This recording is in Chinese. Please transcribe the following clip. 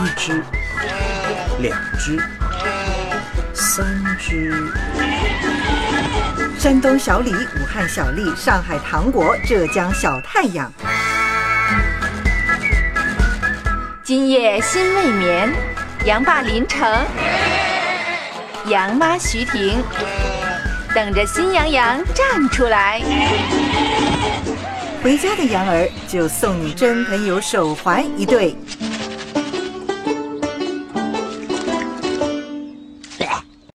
一只，两只，三只。山东小李，武汉小丽，上海糖果，浙江小太阳。今夜心未眠，杨爸林城，杨妈徐婷，等着新羊羊站出来。回家的羊儿就送你真朋友手环一对。